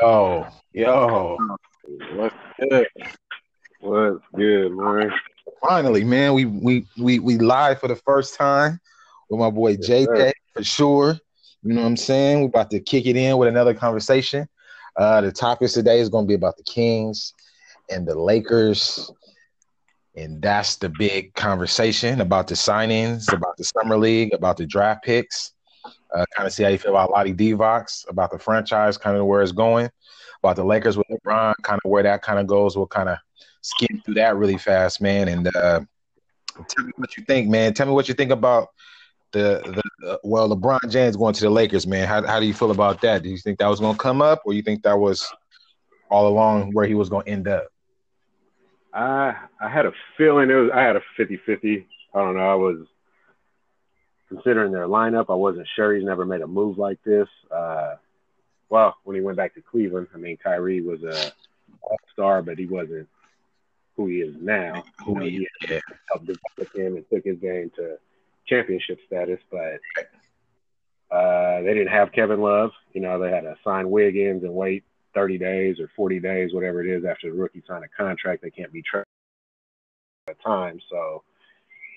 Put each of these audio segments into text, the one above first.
Yo, yo, What's good? What's good, man? finally, man, we we we we live for the first time with my boy Yes, for sure. You know what I'm saying? We're about to kick it in with another conversation. Uh, the topics today is going to be about the Kings and the Lakers, and that's the big conversation about the signings, about the summer league, about the draft picks. Uh, kind of see how you feel about Vlade Divac, about the franchise, kind of where it's going, about the Lakers with LeBron, kind of where that kind of goes. We'll kind of skim through that really fast, man. And uh, tell me what you think, man. Tell me what you think about the the uh, well, LeBron James going to the Lakers, man. How how do you feel about that? Do you think that was going to come up, or you think that was all along where he was going to end up? I I had a feeling it was I had a 50-50. I don't know. I was considering their lineup. I wasn't sure he's never made a move like this. Uh, well, when he went back to Cleveland, I mean Kyrie was a all star, but he wasn't who he is now. You know, he Yeah, helped develop him and took his game to championship status, but uh, they didn't have Kevin Love. You know, they had to sign Wiggins and wait 30 days or 40 days, whatever it is, after the rookie signed a contract. They can't be traded at the time. So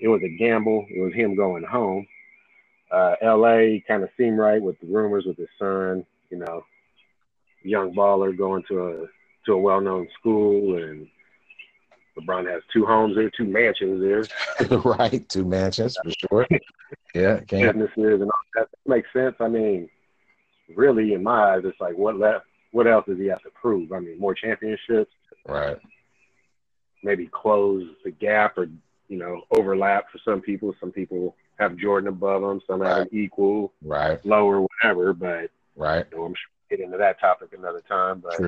it was a gamble. It was him going home. Uh, LA kind of seemed right with the rumors with his son, you know, young baller going to a to a well-known school and LeBron has two homes there, two mansions there, right. Two mansions for sure. Yeah, can't. businesses and all that. That makes sense. I mean, really, in my eyes, it's like what left? What else does he have to prove? I mean, more championships, Right. maybe close the gap or you know overlap for some people. Some people have Jordan above them, some have him equal, Right. lower, whatever. But Right. you know, I'm sure we'll get into that topic another time. But Sure.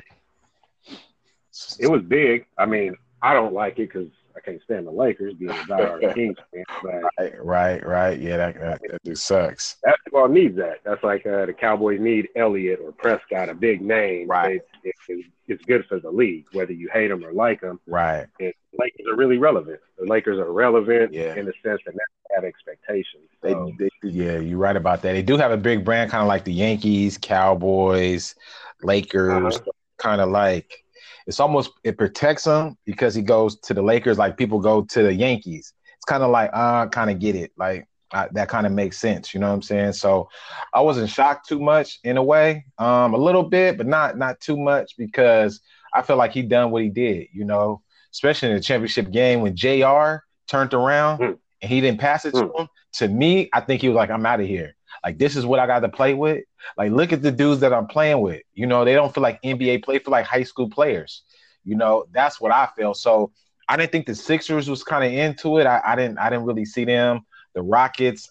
it was big. I mean, I don't like it because I can't stand the Lakers being a diehard Kings fan, but Right. Right. Right. Yeah, that that, that just sucks. basketball needs that. That's like uh, the Cowboys need Elliott or Prescott, a big name. Right. It, it, it's good for the league, whether you hate them or like them. Right. And the Lakers are really relevant. The Lakers are relevant Yeah. in the sense that they have expectations. So, they, yeah, you're right about that. They do have a big brand, kind of like the Yankees, Cowboys, Lakers, Uh-huh. kind of like it's almost it protects him because he goes to the Lakers like people go to the Yankees. It's kind of like uh, kind of get it, like uh, that kind of makes sense. You know what I'm saying? So I wasn't shocked too much in a way, um, a little bit, but not not too much because I feel like he done what he did. You know, especially in the championship game when JR turned around Mm. And he didn't pass it to him. To me, I think he was like, I'm out of here. Like this is what I got to play with. Like look at the dudes that I'm playing with. You know, they don't feel like NBA play, feel like high school players. You know, that's what I feel. So I didn't think the Sixers was kind of into it. I, I didn't. I didn't really see them. The Rockets,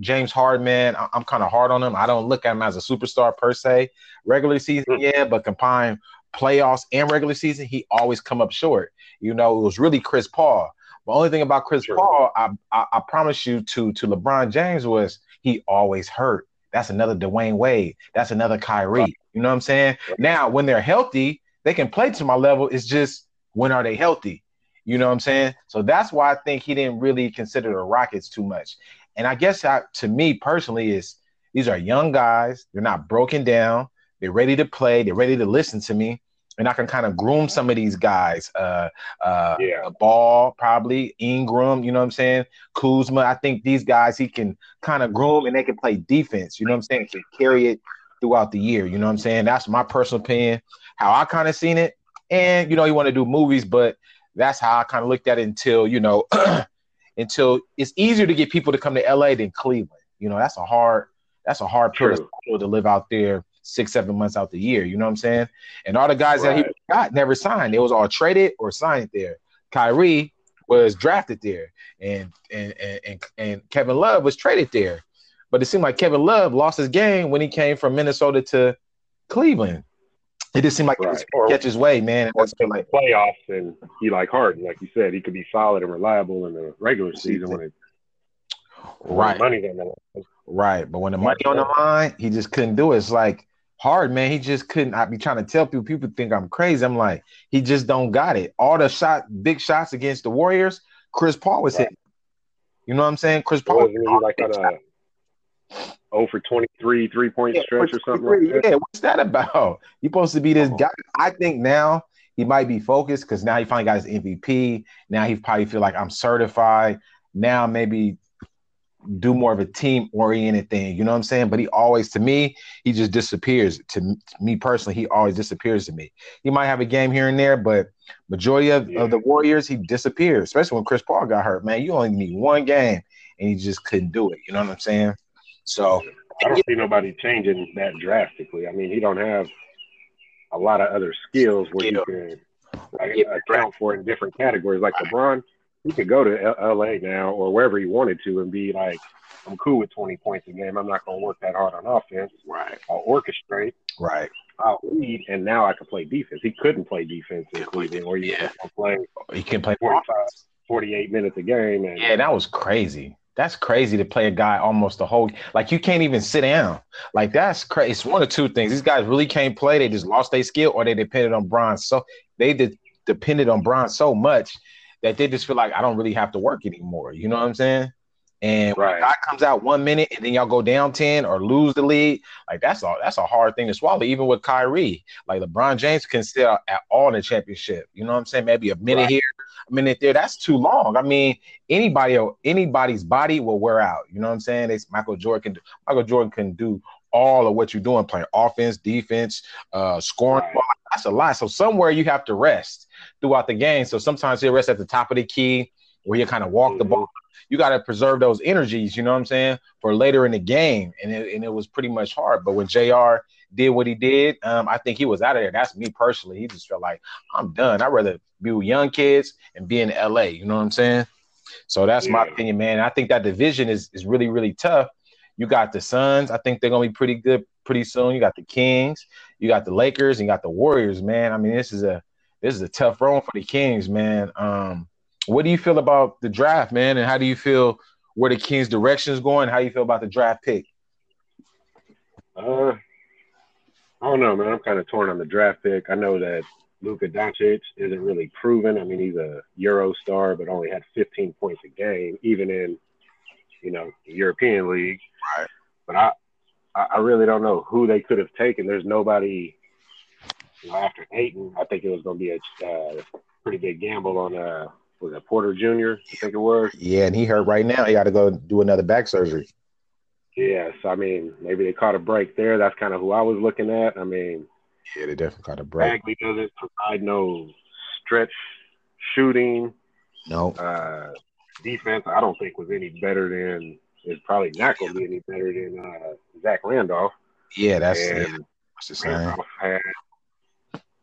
James Harden, I, I'm kind of hard on him. I don't look at him as a superstar per se. Regular season, Mm. yeah, but combine playoffs and regular season, he always come up short. You know, it was really Chris Paul. The only thing about Chris Sure. Paul, I, I I promise you to to LeBron James was he always hurt. That's another Dwyane Wade. That's another Kyrie. You know what I'm saying? Now, when they're healthy, they can play to my level. It's just when are they healthy? You know what I'm saying? So that's why I think he didn't really consider the Rockets too much. And I guess I, to me personally is these are young guys. They're not broken down. They're ready to play. They're ready to listen to me. And I can kind of groom some of these guys. Uh, uh, Yeah. ball probably Ingram. You know what I'm saying? Kuzma. I think these guys he can kind of groom and they can play defense. You know what I'm saying? Can carry it throughout the year. You know what I'm saying? That's my personal opinion. How I kind of seen it. And you know, you want to do movies, but that's how I kind of looked at it until you know, until it's easier to get people to come to LA than Cleveland. You know, that's a hard, that's a hard pill to True. swallow to live out there six, seven months out the year. You know what I'm saying? And all the guys that he got never signed. It was all traded or signed there. Kyrie was drafted there, and and and and, Kevin Love was traded there. But it seemed like Kevin Love lost his game when he came from Minnesota to Cleveland. It just seemed like he was Right. Or- catch his way, man. And that's like playoffs, and he like Harden, like you said, he could be solid and reliable in the regular season when it right, line. right. But when the money on the line, he just couldn't do it. It's like hard, man. He just couldn't. I be trying to tell people. People think I'm crazy. I'm like, he just don't got it. All the shot, big shots against the Warriors, Chris Paul was Right. hitting. You know what I'm saying? Chris Paul. Wasn't he like on a Oh for 23 three point yeah, stretch or something like that. Yeah, what's that about? You're supposed to be this oh. guy. I think now he might be focused because now he finally got his MVP. Now he probably feel like I'm certified. Now maybe do more of a team oriented thing. You know what I'm saying? But he always, to me, he just disappears. To, to, me personally, he always disappears to me. He might have a game here and there, but majority of, yeah. of the Warriors, he disappears. Especially when Chris Paul got hurt. Man, you only need one game, and he just couldn't do it. You know what I'm saying? So I don't see nobody changing that drastically. I mean, he don't have a lot of other skills where yeah. he can like, yeah. account for in different categories. Like LeBron, he could go to L- LA now or wherever he wanted to and be like, I'm cool with 20 points a game. I'm not going to work that hard on offense. Right. I'll orchestrate. Right. I'll lead, and now I can play defense. He couldn't play defense in Cleveland, or you yeah. can play. He can play 45, 48 minutes a game. And, yeah, that was crazy. That's crazy to play a guy almost the whole like you can't even sit down. Like that's crazy. It's one of two things. These guys really can't play. They just lost their skill, or they depended on Bron. So they did depended on Bron so much that they just feel like I don't really have to work anymore. You know what I'm saying? And right. when guy comes out one minute and then y'all go down 10 or lose the lead, like that's all that's a hard thing to swallow, even with Kyrie. Like LeBron James can still at all in the championship. You know what I'm saying? Maybe a minute right. here, a minute there. That's too long. I mean, anybody anybody's body will wear out. You know what I'm saying? It's Michael Jordan can Michael Jordan can do all of what you're doing, playing offense, defense, uh, scoring. Right. That's a lot. So somewhere you have to rest throughout the game. So sometimes he'll rest at the top of the key where you kind of walk mm-hmm. the ball. You got to preserve those energies, you know what I'm saying, for later in the game. And it, and it was pretty much hard. But when JR did what he did, um, I think he was out of there. That's me personally. He just felt like, I'm done. I'd rather be with young kids and be in LA. You know what I'm saying? So that's yeah. my opinion, man. I think that division is, is really, really tough. You got the Suns. I think they're gonna be pretty good pretty soon. You got the Kings, you got the Lakers, and you got the Warriors, man. I mean, this is a this is a tough run for the Kings, man. Um, what do you feel about the draft, man? And how do you feel where the Kings' direction is going? How do you feel about the draft pick? Uh, I don't know, man. I'm kind of torn on the draft pick. I know that Luka Doncic isn't really proven. I mean, he's a Euro star, but only had 15 points a game, even in, you know, the European League. Right. But I, I really don't know who they could have taken. There's nobody you know, after Ayton, I think it was going to be a uh, pretty big gamble on uh, was it Porter Jr. I think it was. Yeah, and he hurt right now. He got to go do another back surgery. Yes, I mean maybe they caught a break there. That's kind of who I was looking at. I mean, yeah, they definitely caught a break. Bagley doesn't provide no stretch shooting. No. Uh, defense, I don't think was any better than. Is probably not going to be any better than uh, Zach Randolph. Yeah, that's, and yeah, that's the same. Randolph had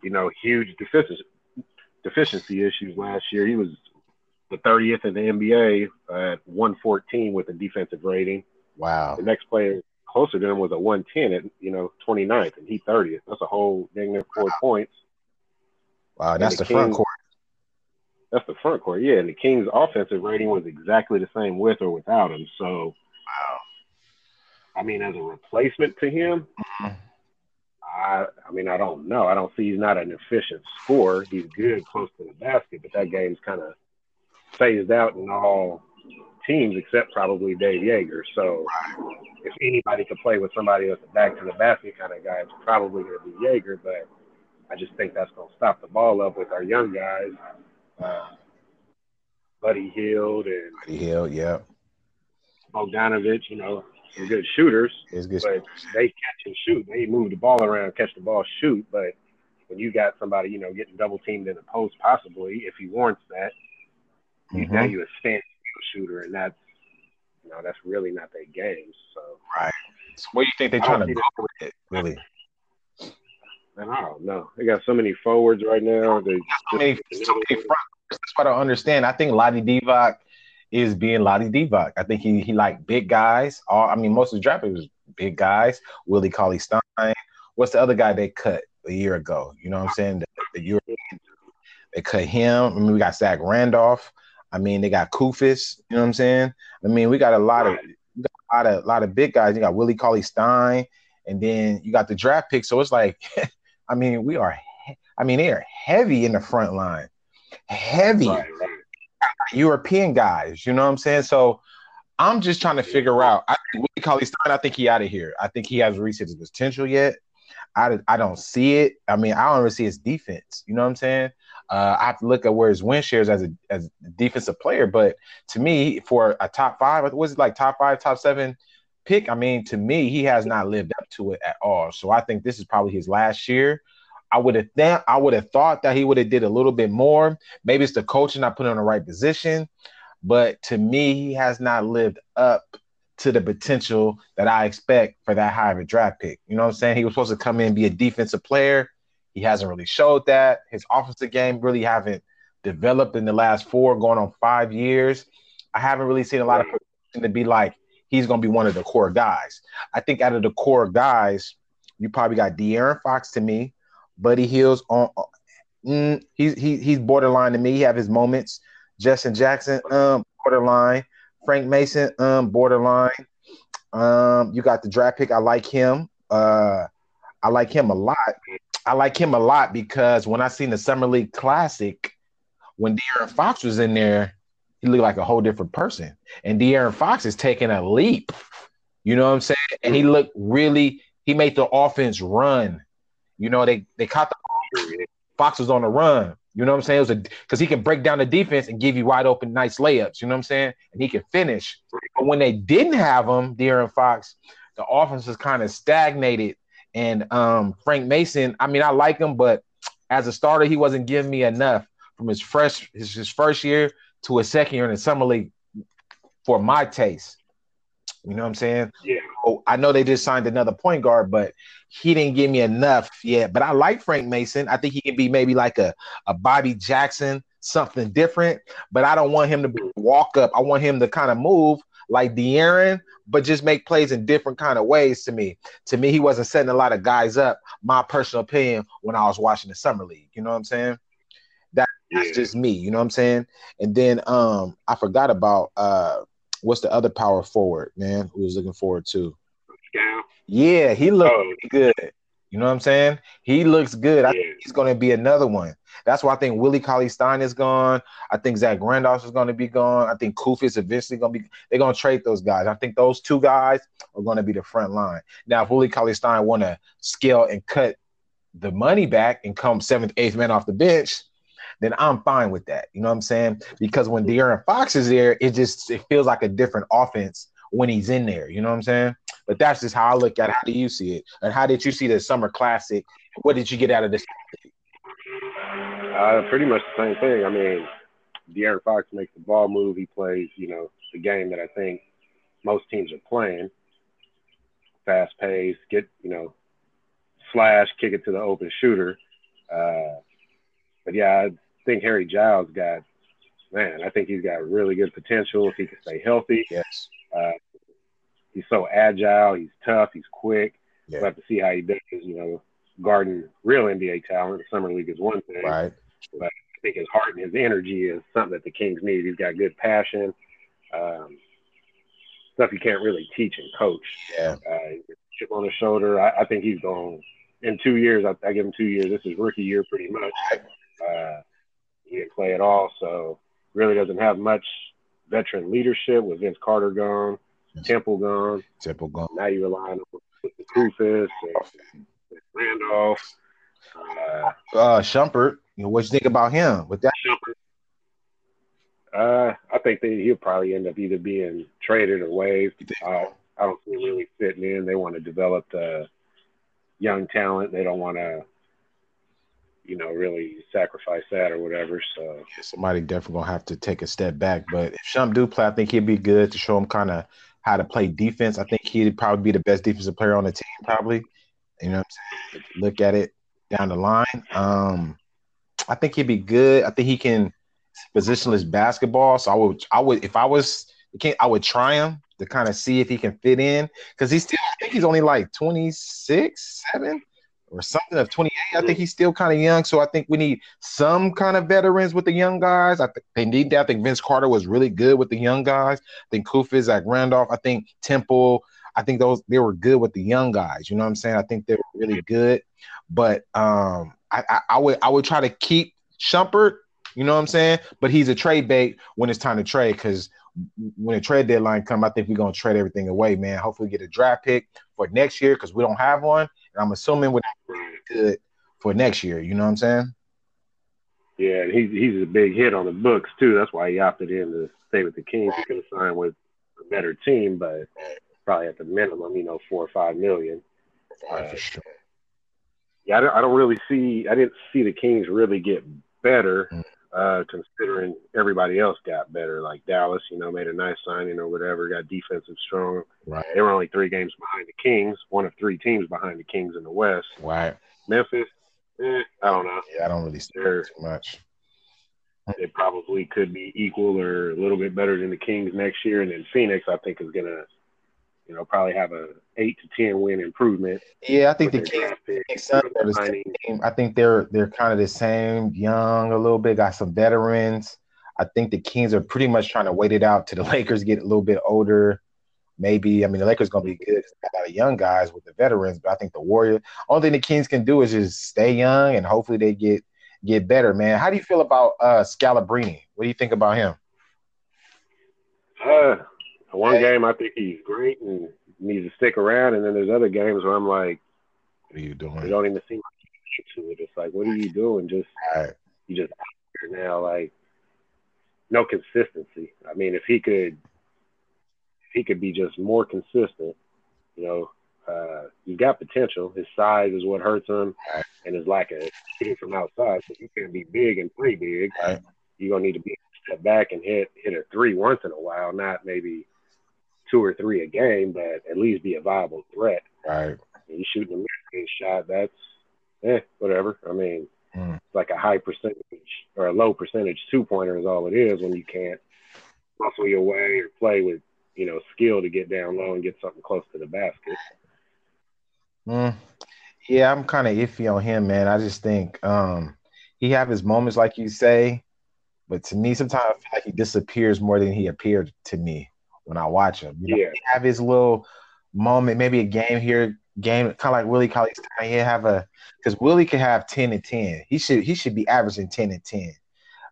you know, huge deficiency deficiency issues last year. He was the 30th in the NBA at 114 with a defensive rating. Wow. The next player closer to him was a 110 at you know 29th, and he 30th. That's a whole negative four wow. points. Wow, that's the, the Kings, front court. That's the front court, yeah. And the Kings' offensive rating was exactly the same with or without him. So, wow. I mean, as a replacement to him. I, I mean, I don't know. I don't see he's not an efficient scorer. He's good close to the basket, but that game's kind of phased out in all teams except probably Dave Joerger. So if anybody could play with somebody that's a back to the basket kind of guy, it's probably going to be Joerger. But I just think that's going to stop the ball up with our young guys, uh, Buddy Hield and Buddy Hield, yeah, Bogdanovich. You know, some good shooters, it's good but they catch and shoot. They move the ball around, catch the ball, shoot. But when you got somebody, you know, getting double teamed in the post, possibly if he warrants that, mm-hmm. he's now you a stand shooter, and that's you know that's really not their game. So right. So what do you think they're trying to go with it? Really? And I don't know. They got so many forwards right now. They so many, so many front. That's what I don't understand. I think Vlade Divac is being Vlade Divac. I think he he like big guys. All I mean, most of the draft was big guys. Willie Cauley Stein. What's the other guy they cut a year ago? You know what I'm saying? The, the European. They cut him. I mean, we got Zach Randolph. I mean, they got Koufos. You know what I'm saying? I mean, we got a lot of a lot of lot of big guys. You got Willie Cauley Stein, and then you got the draft pick. So it's like, I mean, we are. I mean, they are heavy in the front line, heavy. Right, right. European guys. You know what I'm saying? So I'm just trying to figure out. I think Willie Cauley Stein. I think he out of here. I think he hasn't reached his potential yet. I, I don't see it. I mean, I don't really see his defense. You know what I'm saying? Uh, I have to look at where his win shares as a as a defensive player. But to me, for a top five, was it like top five, top seven pick? I mean, to me, he has not lived up to it at all. So I think this is probably his last year. I would have th- I would have thought that he would have did a little bit more. Maybe it's the coaching I put him in the right position, but to me, he has not lived up to the potential that I expect for that high of a draft pick. You know what I'm saying? He was supposed to come in and be a defensive player. He hasn't really showed that. His offensive game really haven't developed in the last four, going on five years. I haven't really seen a lot of to be like he's going to be one of the core guys. I think out of the core guys, you probably got De'Aaron Fox to me, Buddy Hield's on. Mm, he's he, he's borderline to me. He have his moments. Justin Jackson, um, borderline. Frank Mason, um, borderline. Um, you got the draft pick. I like him. Uh, I like him a lot. I like him a lot because when I seen the Summer League Classic, when De'Aaron Fox was in there, he looked like a whole different person. And De'Aaron Fox is taking a leap. You know what I'm saying? And he looked really. He made the offense run. You know, they they caught the Fox was on the run. You know what I'm saying? It was because he can break down the defense and give you wide open, nice layups. You know what I'm saying? And he can finish. But when they didn't have him, De'Aaron Fox, the offense was kind of stagnated. And um, Frank Mason, I mean, I like him, but as a starter, he wasn't giving me enough from his fresh his, his first year to a second year in the summer league for my taste. You know what I'm saying? Yeah. Oh, I know they just signed another point guard, but he didn't give me enough yet. But I like Frank Mason. I think he can be maybe like a, a Bobby Jackson, something different. But I don't want him to be walk up. I want him to kind of move like De'Aaron, but just make plays in different kind of ways to me. To me, he wasn't setting a lot of guys up, my personal opinion, when I was watching the summer league. You know what I'm saying? That, that's yeah. just me, you know what I'm saying? And then um I forgot about uh what's the other power forward, man, who was looking forward to? Yeah, he looks oh. good. You know what I'm saying? He looks good. I think he's going to be another one. That's why I think Willie Cauley Stein is gone. I think Zach Randolph is going to be gone. I think Kouf is eventually going to be. They're going to trade those guys. I think those two guys are going to be the front line. Now, if Willie Cauley Stein want to scale and cut the money back and come seventh, eighth man off the bench, then I'm fine with that. You know what I'm saying? Because when De'Aaron Fox is there, it just it feels like a different offense when he's in there. You know what I'm saying? But that's just how I look at it. How do you see it? And how did you see the summer classic? What did you get out of this? Uh, pretty much the same thing. I mean, De'Aaron Fox makes the ball move. He plays, you know, the game that I think most teams are playing. Fast pace, get, you know, slash, kick it to the open shooter. Uh, but yeah, think Harry Giles got, man, I think he's got really good potential if he can stay healthy. Yes. Uh, he's so agile. He's tough. He's quick. Yeah. We'll have to see how he does. You know, guarding real NBA talent. The summer league is one thing, right? But I think his heart and his energy is something that the Kings need. He's got good passion. Um, stuff you can't really teach and coach. Yeah. Uh, chip on his shoulder. I, I think he's going in two years. I, I, give him two years. This is rookie year, pretty much. Uh, he didn't play at all, so really doesn't have much veteran leadership with Vince Carter gone. Temple gone. Temple gone. Now you rely on Koufos and Randolph. Uh, uh, Shumpert. You know, what you think about him with that? Shumpert. Uh, I think that he'll probably end up either being traded or waived. Uh, I don't see him really fitting in. They want to develop the young talent. They don't want to, you know, really sacrifice that or whatever. So somebody definitely gonna have to take a step back. But if Shump do play, I think he'd be good to show him kind of how to play defense. I think he'd probably be the best defensive player on the team, probably. You know I'm saying? Look at it down the line. Um, I think he'd be good. I think he can positionless basketball. So I would, I would, if I was, I would try him to kind of see if he can fit in because he's still, I think he's only like 26, seven or something of 28. I think he's still kind of young. So I think we need some kind of veterans with the young guys. I think they need that. I think Vince Carter was really good with the young guys. I think Koufos, Zach Randolph. I think Temple. I think those they were good with the young guys. You know what I'm saying? I think they were really good. But um, I, I, I would I would try to keep Shumpert. You know what I'm saying? But he's a trade bait when it's time to trade because when the trade deadline come, I think we're gonna trade everything away, man. Hopefully, get a draft pick for next year because we don't have one, and I'm assuming we're good for next year. You know what I'm saying? Yeah, he's he's a big hit on the books too. That's why he opted in to stay with the Kings. He could have signed with a better team, but probably at the minimum, you know, four or five million. Uh, sure. Yeah, I don't, I don't really see. I didn't see the Kings really get better, mm. Uh, considering everybody else got better. Like Dallas, you know, made a nice signing or whatever. Got defensive strong. Right. They were only three games behind the Kings. One of three teams behind the Kings in the West. Right. Memphis, eh, I don't know. Yeah, I don't really see too much. They probably could be equal or a little bit better than the Kings next year, and then Phoenix, I think, is gonna you know, probably have a eight to ten win improvement. Yeah, I think the Kings, are the same. I think they're they're kind of the same, young a little bit, got some veterans. I think the Kings are pretty much trying to wait it out to the Lakers get a little bit older. Maybe I mean the Lakers gonna be good. A lot of young guys with the veterans, but I think the Warriors. Only thing the Kings can do is just stay young and hopefully they get get better. Man, how do you feel about uh Scalabrine? What do you think about him? Uh, one game I think he's great and needs to stick around, and then there's other games where I'm like, "What are you doing?" You don't even seem to it. It's like, what are you doing? Just right. you just out here now, like no consistency. I mean, if he could, if he could be just more consistent, you know, uh, he's got potential. His size is what hurts him, right. and his lack of shooting from outside. So you can't be big and play big. Right. You're gonna need to be step back and hit hit a three once in a while, not maybe two or three a game, but at least be a viable threat. Right. And you shooting a mid-range shot, that's eh, whatever. I mean, mm. it's like a high percentage or a low percentage two pointer is all it is when you can't muscle your way or play with you know skill to get down low and get something close to the basket. Mm. Yeah, I'm kind of iffy on him, man. I just think um, he have his moments, like you say, but to me, sometimes I feel like he disappears more than he appeared to me when I watch him. You know, yeah. have his little moment, maybe a game here, game kind of like Willie Cauley He have a because Willie could have ten and ten. He should he should be averaging ten and ten.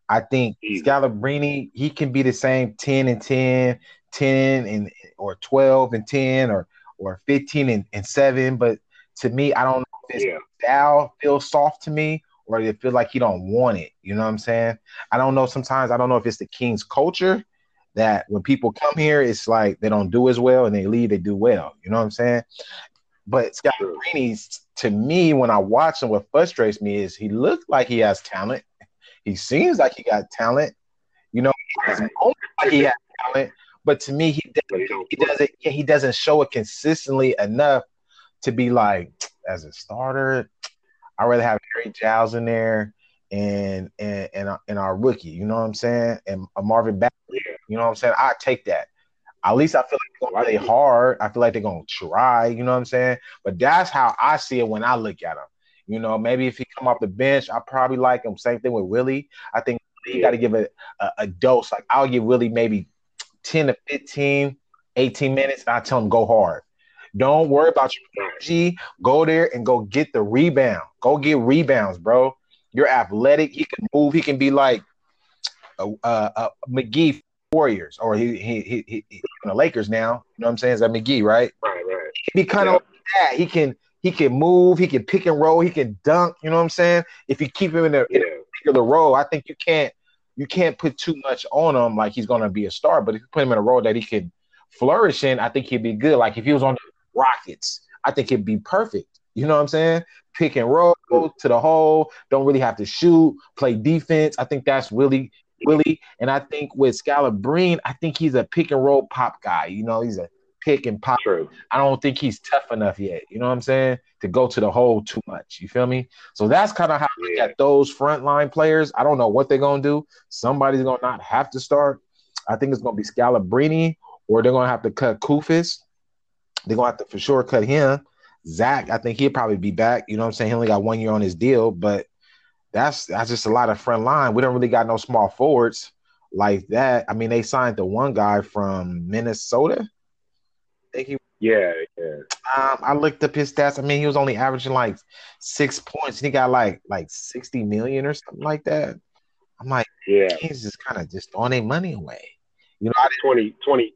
I think Scalabrine, he can be the same 10 and 10, 10 and or 12 and 10 or or 15 and, and 7. But to me, I don't know if his yeah. style feels soft to me or it feels like he don't want it. You know what I'm saying? I don't know. Sometimes I don't know if it's the Kings culture that when people come here, it's like they don't do as well and they leave, they do well. You know what I'm saying? But Scott Greeny, to me, when I watch him, what frustrates me is he looks like he has talent. He seems like he got talent. You know, like he has talent. But to me, he doesn't, he doesn't he doesn't show it consistently enough to be like as a starter. I'd rather have Harry Giles in there and and and, and our rookie. You know what I'm saying? And a Marvin Bagley. You know what I'm saying? I take that. At least I feel like they're gonna play hard. I feel like they're gonna try. You know what I'm saying? But that's how I see it when I look at him. You know, maybe if he come off the bench, I probably like him. Same thing with Willie. I think you got to give it a, a, dose. Like I'll give Willie maybe 10 to 15, 18 minutes, and I tell him go hard. Don't worry about your energy. Go there and go get the rebound. Go get rebounds, bro. You're athletic. He can move. He can be like a, a, a McGee Warriors, or he he he, he, he the Lakers now. You know what I'm saying? Is that McGee, right? Right, right. He be kind yeah. of like that. He can he can move. He can pick and roll. He can dunk. You know what I'm saying? If you keep him in the, yeah. in particular role, I think you can't you can't put too much on him like he's gonna be a star. But if you put him in a role that he can flourish in, I think he'd be good. Like if he was on the Rockets, I think it'd be perfect. You know what I'm saying? Pick and roll mm-hmm. to the hole. Don't really have to shoot. Play defense. I think that's really Willie. And I think with Scalabrine, I think he's a pick and roll pop guy. You know, he's a pick and pop. True. I don't think he's tough enough yet. You know what I'm saying? To go to the hole too much. You feel me? So that's kind of how I look at those frontline players. I don't know what they're gonna do. Somebody's gonna not have to start. I think it's gonna be Scalabrine, or they're gonna have to cut Koufos. They're gonna have to for sure cut him. Zach, I think he'll probably be back. You know what I'm saying? He only got one year on his deal, but that's that's just a lot of front line. We don't really got no small forwards like that. I mean, they signed the one guy from Minnesota. I think he yeah, yeah. Um, I looked up his stats. I mean, he was only averaging like six points. He got like like sixty million or something like that. I'm like, yeah, he's just kind of just throwing their money away. You know, I 20, 20,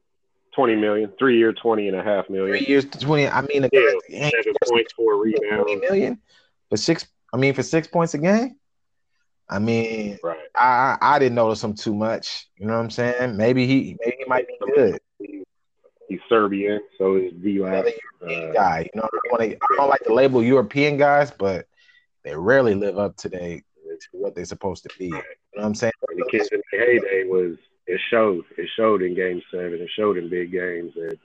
20 million, three year, 20 and a half million. Three years 20. I mean, yeah, seven points for a rebound. 20 million for six. I mean, for six points a game. I mean, right. I I didn't notice him too much. You know what I'm saying? Maybe he maybe he might be good. He's Serbian, so he's D uh, guy. You know, I, wanna, I don't like to label European guys, but they rarely live up to they to what they're supposed to be. You know what I'm saying? The kids in their heyday was it showed. It showed in game seven. It showed in big games that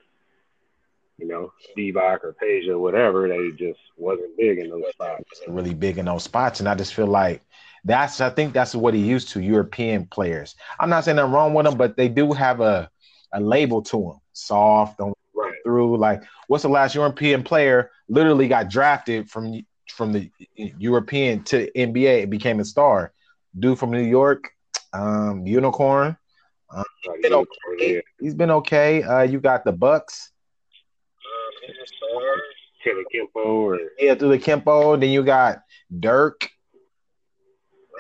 you know, Divac or Peja or whatever, they just wasn't big in those spots. Really big in those spots. And I just feel like that's I think that's what he used to European players. I'm not saying I'm wrong with them, but they do have a a label to them. Soft, don't right. through. Like, what's the last European player literally got drafted from from the European to NBA and became a star? Dude from New York, um, Unicorn. Um, he's, been okay. he's been okay. Uh, you got the Bucks. Um, Kempo or yeah, through the Kempo. Then you got Dirk.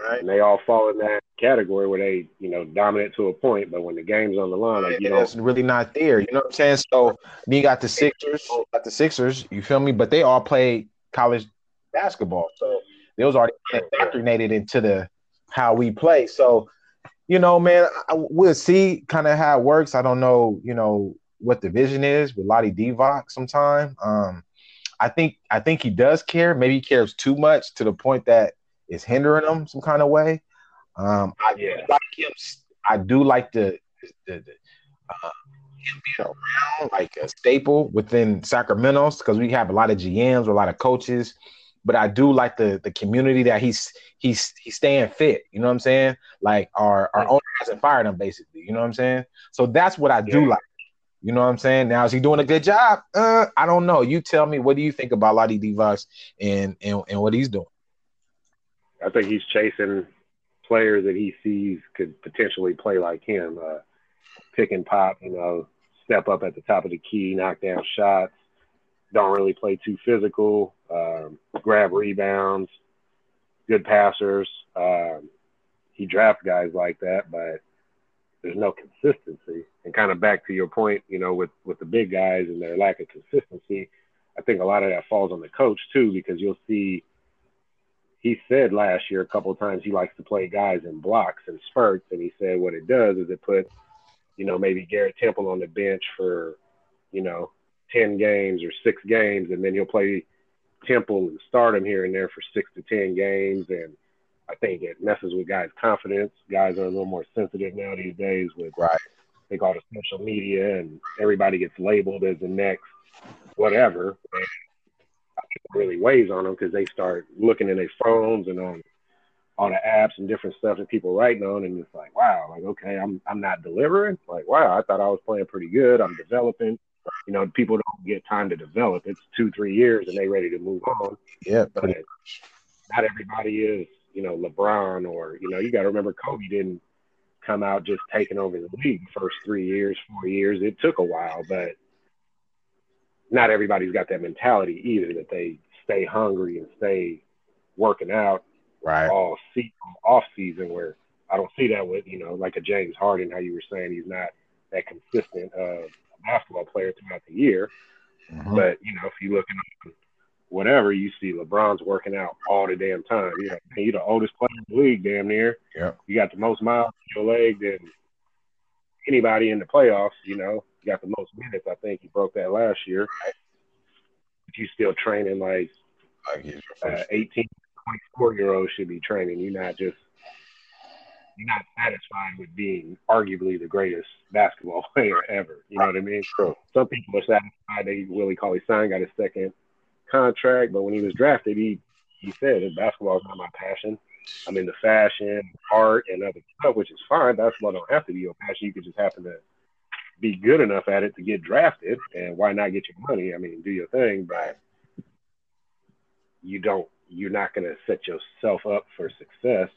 Right. And they all fall in that category where they, you know, dominate to a point, but when the game's on the line, like you know, it's really not there. You know what I'm saying? So you got the Sixers, got the Sixers. You feel me? But they all play college basketball, so they was already indoctrinated into the how we play. So, you know, man, I, we'll see kind of how it works. I don't know, you know, what the vision is with Vlade Divac sometime. Um, I think I think he does care. Maybe he cares too much to the point that is hindering him some kind of way. Um, I yeah. like him. I do like the, the, the uh, him being around like a staple within Sacramento because we have a lot of GMs, a lot of coaches. But I do like the the community that he's he's he's staying fit. You know what I'm saying? Like our our owner hasn't fired him basically. You know what I'm saying? So that's what I do yeah. like. You know what I'm saying? Now is he doing a good job? Uh, I don't know. You tell me. What do you think about Vlade Divac and and and what he's doing? I think he's chasing players that he sees could potentially play like him. Uh, pick and pop, you know, step up at the top of the key, knock down shots. Don't really play too physical. Um, grab rebounds. Good passers. Um, he drafts guys like that, but there's no consistency. And kind of back to your point, you know, with with the big guys and their lack of consistency, I think a lot of that falls on the coach too, because you'll see he said last year a couple of times he likes to play guys in blocks and spurts, and he said what it does is it puts, you know, maybe Garrett Temple on the bench for, you know, ten games or six games, and then he'll play Temple and start him here and there for six to ten games, and I think it messes with guys' confidence. Guys are a little more sensitive now these days with right. I think all the social media and everybody gets labeled as the next whatever. And really weighs on them because they start looking in their phones and on on the apps and different stuff that people writing on, and it's like, wow, like okay, I'm I'm not delivering. Like, wow, I thought I was playing pretty good. I'm developing. You know, people don't get time to develop. It's two, three years, and they ready to move on. Yeah, but not everybody is. You know, LeBron or you know, you got to remember Kobe didn't come out just taking over the league first three years, four years. It took a while, but not everybody's got that mentality either that they stay hungry and stay working out right. all season off season where I don't see that with you know like a James Harden how you were saying he's not that consistent uh, basketball player throughout the year. Mm-hmm. but you know if you look at whatever you see LeBron's working out all the damn time. You know you're the oldest player in the league damn near. Yeah you got the most miles in your leg than anybody in the playoffs you know got the most minutes I think he broke that last year But you still training like uh, 18, 24 year olds should be training. You're not just you're not satisfied with being arguably the greatest basketball player ever. You know what I mean? True. Some people are satisfied they Willie Cauley Stein got his second contract, but when he was drafted, he he said that basketball is not my passion. I'm into fashion, art, and other stuff, which is fine. Basketball don't have to be your passion. You could just happen to be good enough at it to get drafted, and why not get your money? I mean, do your thing, but you don't. You're not going to set yourself up for success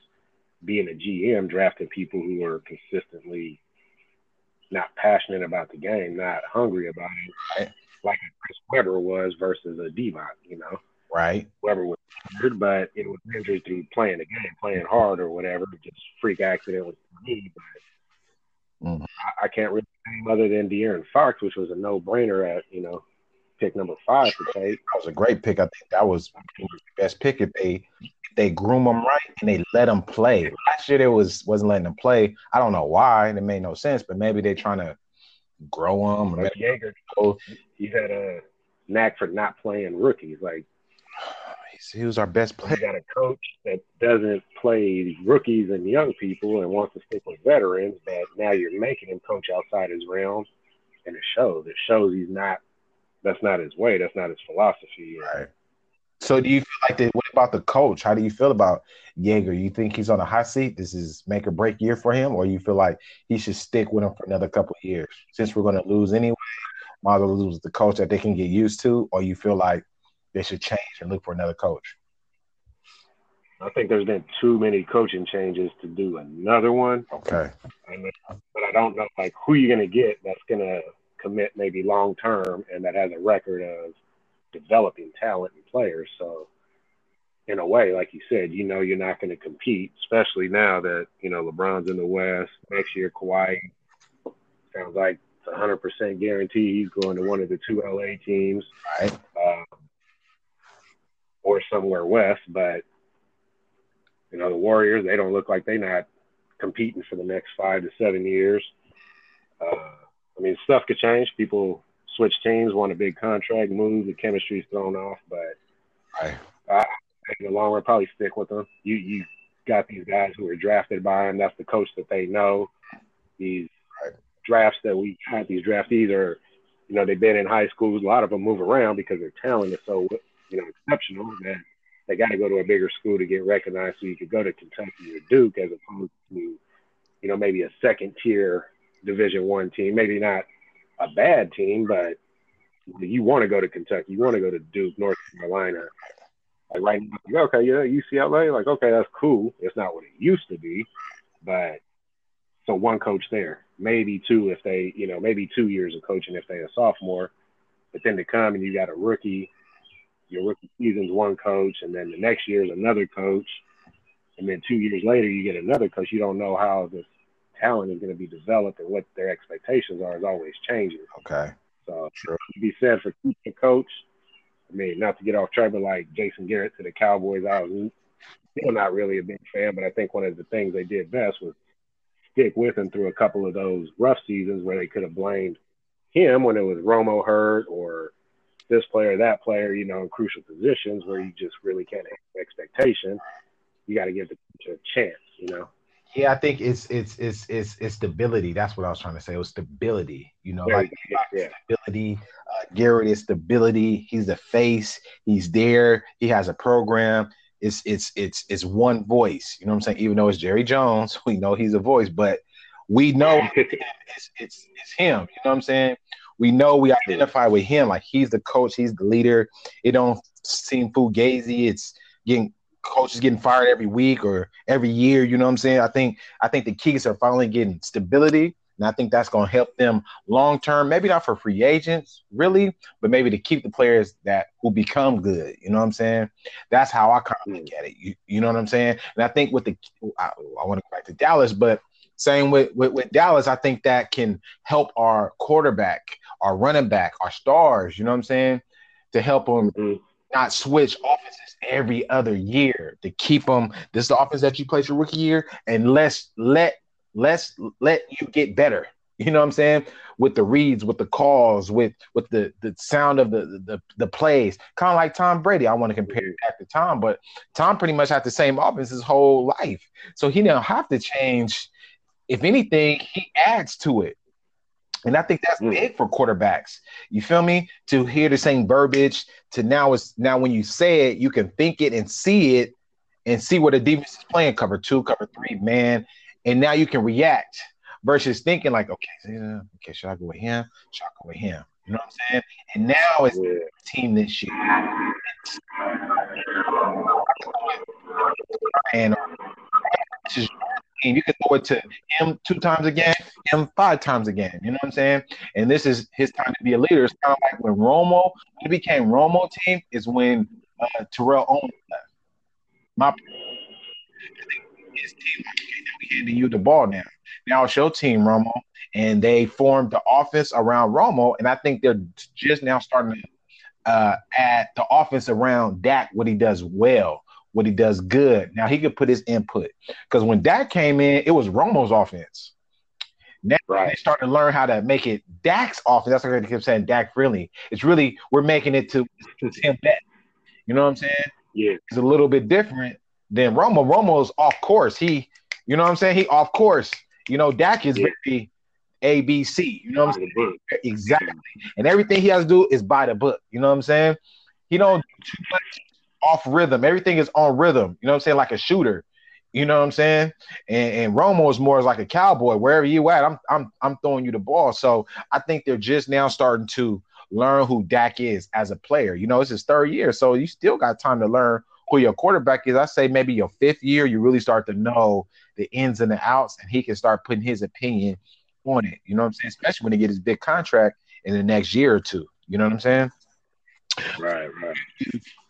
being a GM drafting people who are consistently not passionate about the game, not hungry about it, right. like Chris Webber was versus a Divac, you know. Right. Webber was injured, but it was injured through playing the game, playing hard or whatever, just freak accident with me. But Mm-hmm. I, I, can't really name other than De'Aaron Fox, which was a no brainer at you know pick number five to take. That was a great pick. I think that was the best pick if they if they groom them right and they let them play. Last year they was wasn't letting them play. I don't know why. And it made no sense, but maybe they're trying to grow them. Like Joerger, he had a knack for not playing rookies. Like he was our best player. You got a coach that doesn't play rookies and young people and wants to stick with veterans, but now you're making him coach outside his realm, and it shows. It shows he's not. That's not his way. That's not his philosophy. Right. So, do you feel like that? What about the coach? How do you feel about Joerger? You think he's on a hot seat? This is make or break year for him, or you feel like he should stick with him for another couple of years? Since we're going to lose anyway, might as well lose the coach that they can get used to, or you feel like they should change and look for another coach? I think there's been too many coaching changes to do another one. Okay. but I don't know like who you're gonna get that's gonna commit maybe long term and that has a record of developing talent and players. So in a way, like you said, you know you're not going to compete, especially now that you know LeBron's in the West. Next year, Kawhi sounds like it's 100 percent guarantee he's going to one of the two LA teams, right? Somewhere west. But you know, the Warriors, they don't look like they're not competing for the next five to seven years. Uh, I mean, stuff could change. People switch teams, want a big contract, move, the chemistry's thrown off. But I, I in the long run, probably stick with them. You you got these guys who are drafted by him. That's the coach that they know. These drafts that we had, these draftees are, you know, they've been in high schools. A lot of them move around because their talent is so, you know, exceptional that they got to go to a bigger school to get recognized. So you could go to Kentucky or Duke as opposed to, you know, maybe a second tier Division One team. Maybe not a bad team, but you want to go to Kentucky, you want to go to Duke, North Carolina. Like right now, okay, yeah, UCLA, like okay, that's cool. It's not what it used to be, but so one coach there, maybe two if they, you know, maybe two years of coaching if they a sophomore. But then to come and you got a rookie your rookie season's one coach, and then the next year is another coach, and then two years later you get another coach. You don't know how this talent is going to be developed and what their expectations are is always changing. Okay. So sure. to be said for keeping coach. I mean, not to get off track, but like Jason Garrett to the Cowboys, I was still not really a big fan, but I think one of the things they did best was stick with him through a couple of those rough seasons where they could have blamed him when it was Romo hurt or this player, that player, you know, in crucial positions where you just really can't have expectation. You got to give the coach a chance, you know. Yeah, I think it's it's it's it's it's stability. That's what I was trying to say. It was stability. You know, like yeah. stability. Uh, Garrett is stability. He's the face. He's there. He has a program. It's it's it's it's one voice. You know what I'm saying? Even though it's Jerry Jones, we know he's a voice, but we know it's, it's it's him. You know what I'm saying? We know we identify with him. Like he's the coach, he's the leader. It don't seem fugazi. It's getting coaches getting fired every week or every year. You know what I'm saying? I think I think the keys are finally getting stability. And I think that's going to help them long term. Maybe not for free agents, really, but maybe to keep the players that who become good. You know what I'm saying? That's how I kind of hmm. look at it. You, you know what I'm saying? And I think with the, I, I want to go back to Dallas, but same with, with, with Dallas, I think that can help our quarterback, our running back, our stars, you know what I'm saying? To help them mm-hmm. not switch offenses every other year, to keep them this is the offense that you played your rookie year, and let's let let's let you get better. You know what I'm saying? With the reads, with the calls, with with the the sound of the the, the plays, kind of like Tom Brady. I want to compare it back to Tom, but Tom pretty much had the same offense his whole life, so he didn't have to change if anything, he adds to it. And I think that's mm. big for quarterbacks. You feel me? To hear the same verbiage, to now is now when you say it, you can think it and see it and see what the defense is playing cover two, cover three, man. And now you can react versus thinking like, okay, yeah, okay, should I go with him? Should I go with him? You know what I'm saying? And now it's yeah. the team this year. And it to him two times again, him five times again. You know what I'm saying? And this is his time to be a leader. It's kind of like when Romo, when it became Romo team, is when uh, Terrell Owens left. My his team, okay, we handing you the ball now. now it's your team, Romo, and they formed the offense around Romo, and I think they're just now starting to uh, add the offense around Dak, what he does well, what he does good. Now he could put his input because when Dak came in, it was Romo's offense. Now right. they start to learn how to make it Dak's offense. That's what I keep saying. Dak really, it's really we're making it to, to Tim Bet. You know what I'm saying? Yeah, it's a little bit different than Romo. Romo's off course. He, you know what I'm saying? He off course. You know, Dak is yeah. very ABC. You know what I'm saying? Exactly. And everything he has to do is by the book. You know what I'm saying? He don't do too much off rhythm. Everything is on rhythm. You know what I'm saying? Like a shooter. You know what I'm saying? And, and Romo is more like a cowboy. Wherever you at, I'm I'm I'm throwing you the ball. So I think they're just now starting to learn who Dak is as a player. You know, it's his third year, so you still got time to learn who your quarterback is. I say maybe your fifth year, you really start to know the ins and the outs, and he can start putting his opinion on it. You know what I'm saying? Especially when he get his big contract in the next year or two. You know what I'm saying? Right, right.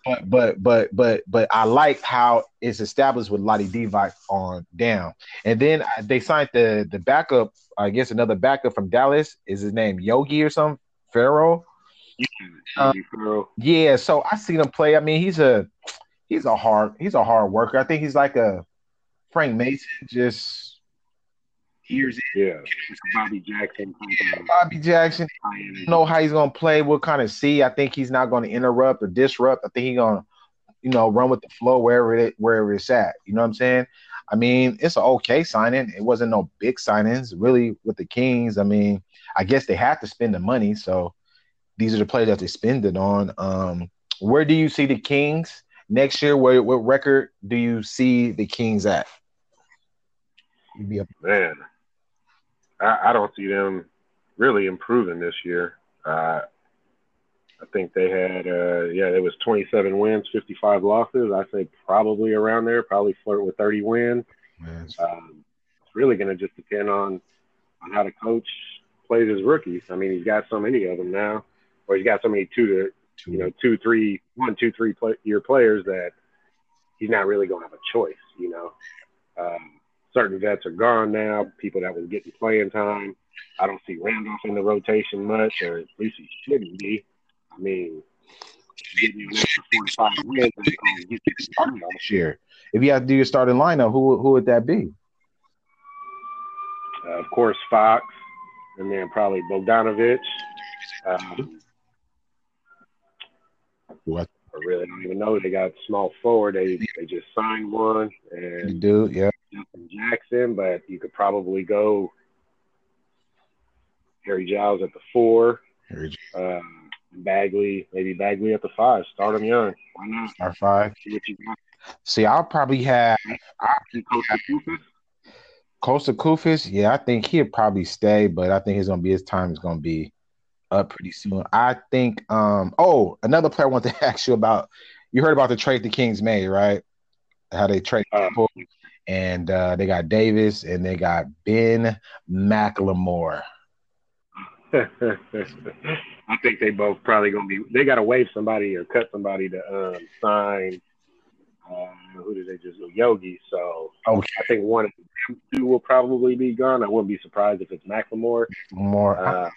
But but but but but I like how it's established with Vlade Divac on down, and then they signed the the backup. I guess another backup from Dallas is his name Yogi or something. Ferrell. Uh, yeah, so I seen him play. I mean, he's a he's a hard he's a hard worker. I think he's like a Frank Mason, just years in. Yeah, Bobby Jackson. Bobby Jackson. Know how he's gonna play. What kind of see? I think he's not gonna interrupt or disrupt. I think he's gonna, you know, run with the flow wherever it wherever it's at. You know what I'm saying? I mean, it's an okay signing. It wasn't no big signings really with the Kings. I mean, I guess they have to spend the money, so these are the players that they spend it on. Um, where do you see the Kings next year? Where what record do you see the Kings at? Man, I, I, don't see them really improving this year. Uh, I think they had, uh, yeah, it was 27 wins, 55 losses. I say probably around there, probably flirt with 30 wins. Um, it's really going to just depend on on how the coach plays his rookies. I mean, he's got so many of them now, or he's got so many two to you know two, three, one, two, three play, year players that he's not really going to have a choice. You know, um, certain vets are gone now. People that was getting playing time. I don't see Randolph in the rotation much, or at least he shouldn't be. I mean, getting you an extra 45 wins this year. If you have to do your starting lineup, who who would that be? Uh, of course, Fox, and then probably Bogdanovich. Um, what? I really don't even know. They got small forward. They they just signed one, and you do, yeah. Jackson, but you could probably go Harry Giles at the four. Um, Bagley, maybe Bagley at the five. Start him young. Why not? Start five. See, See I'll probably have. I'll Kosta Koufos, yeah, I think he'll probably stay, but I think he's gonna be his time is gonna be up pretty soon. I think um oh another player I want to ask you about you heard about the trade the Kings made, right? How they trade people and uh, they got Davis and they got Ben McLemore. I think they both probably gonna be they gotta waive somebody or cut somebody to um, sign um, who did they just go? Yogi. So okay. I think one of them two will probably be gone. I wouldn't be surprised if it's McLemore. More. Uh,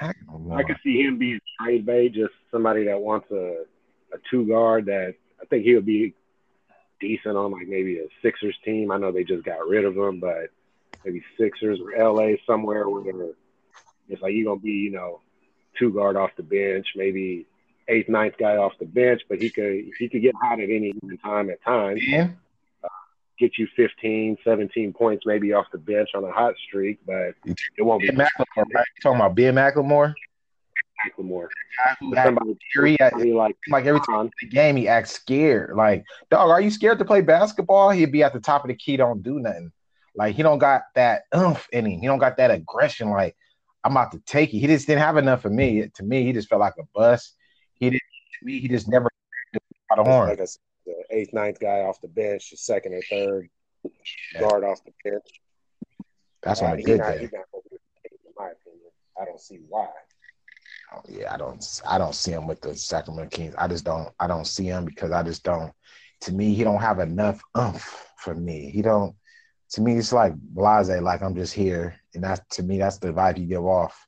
I could see him being trade bait, just somebody that wants a, a two guard that I think he would be decent on like maybe a Sixers team. I know they just got rid of him, but maybe Sixers or LA somewhere where it's like you're gonna be, you know, two guard off the bench, maybe eighth, ninth guy off the bench, but he could he could get hot at any time at times. Yeah. Uh, get you 15, 17 points maybe off the bench on a hot streak, but it won't ben be. Right? talking about Ben McLemore? Somebody, like, like every time the game, he acts scared. Like, dog, are you scared to play basketball? He'd be at the top of the key, don't do nothing. Like, he don't got that oomph in him. He don't got that aggression. Like, I'm about to take it. He just didn't have enough for me. To me, he just felt like a bust. He didn't. To me, he just never got a horn. Like a, the eighth, ninth guy off the bench, the second or third yeah. guard off the bench. That's uh, on a good not, day. Not, in my opinion, I don't see why. Yeah, I don't. I don't see him with the Sacramento Kings. I just don't. I don't see him because I just don't. To me, he don't have enough umph for me. He don't. to me, it's like blase, like I'm just here, and that's to me, that's the vibe you give off.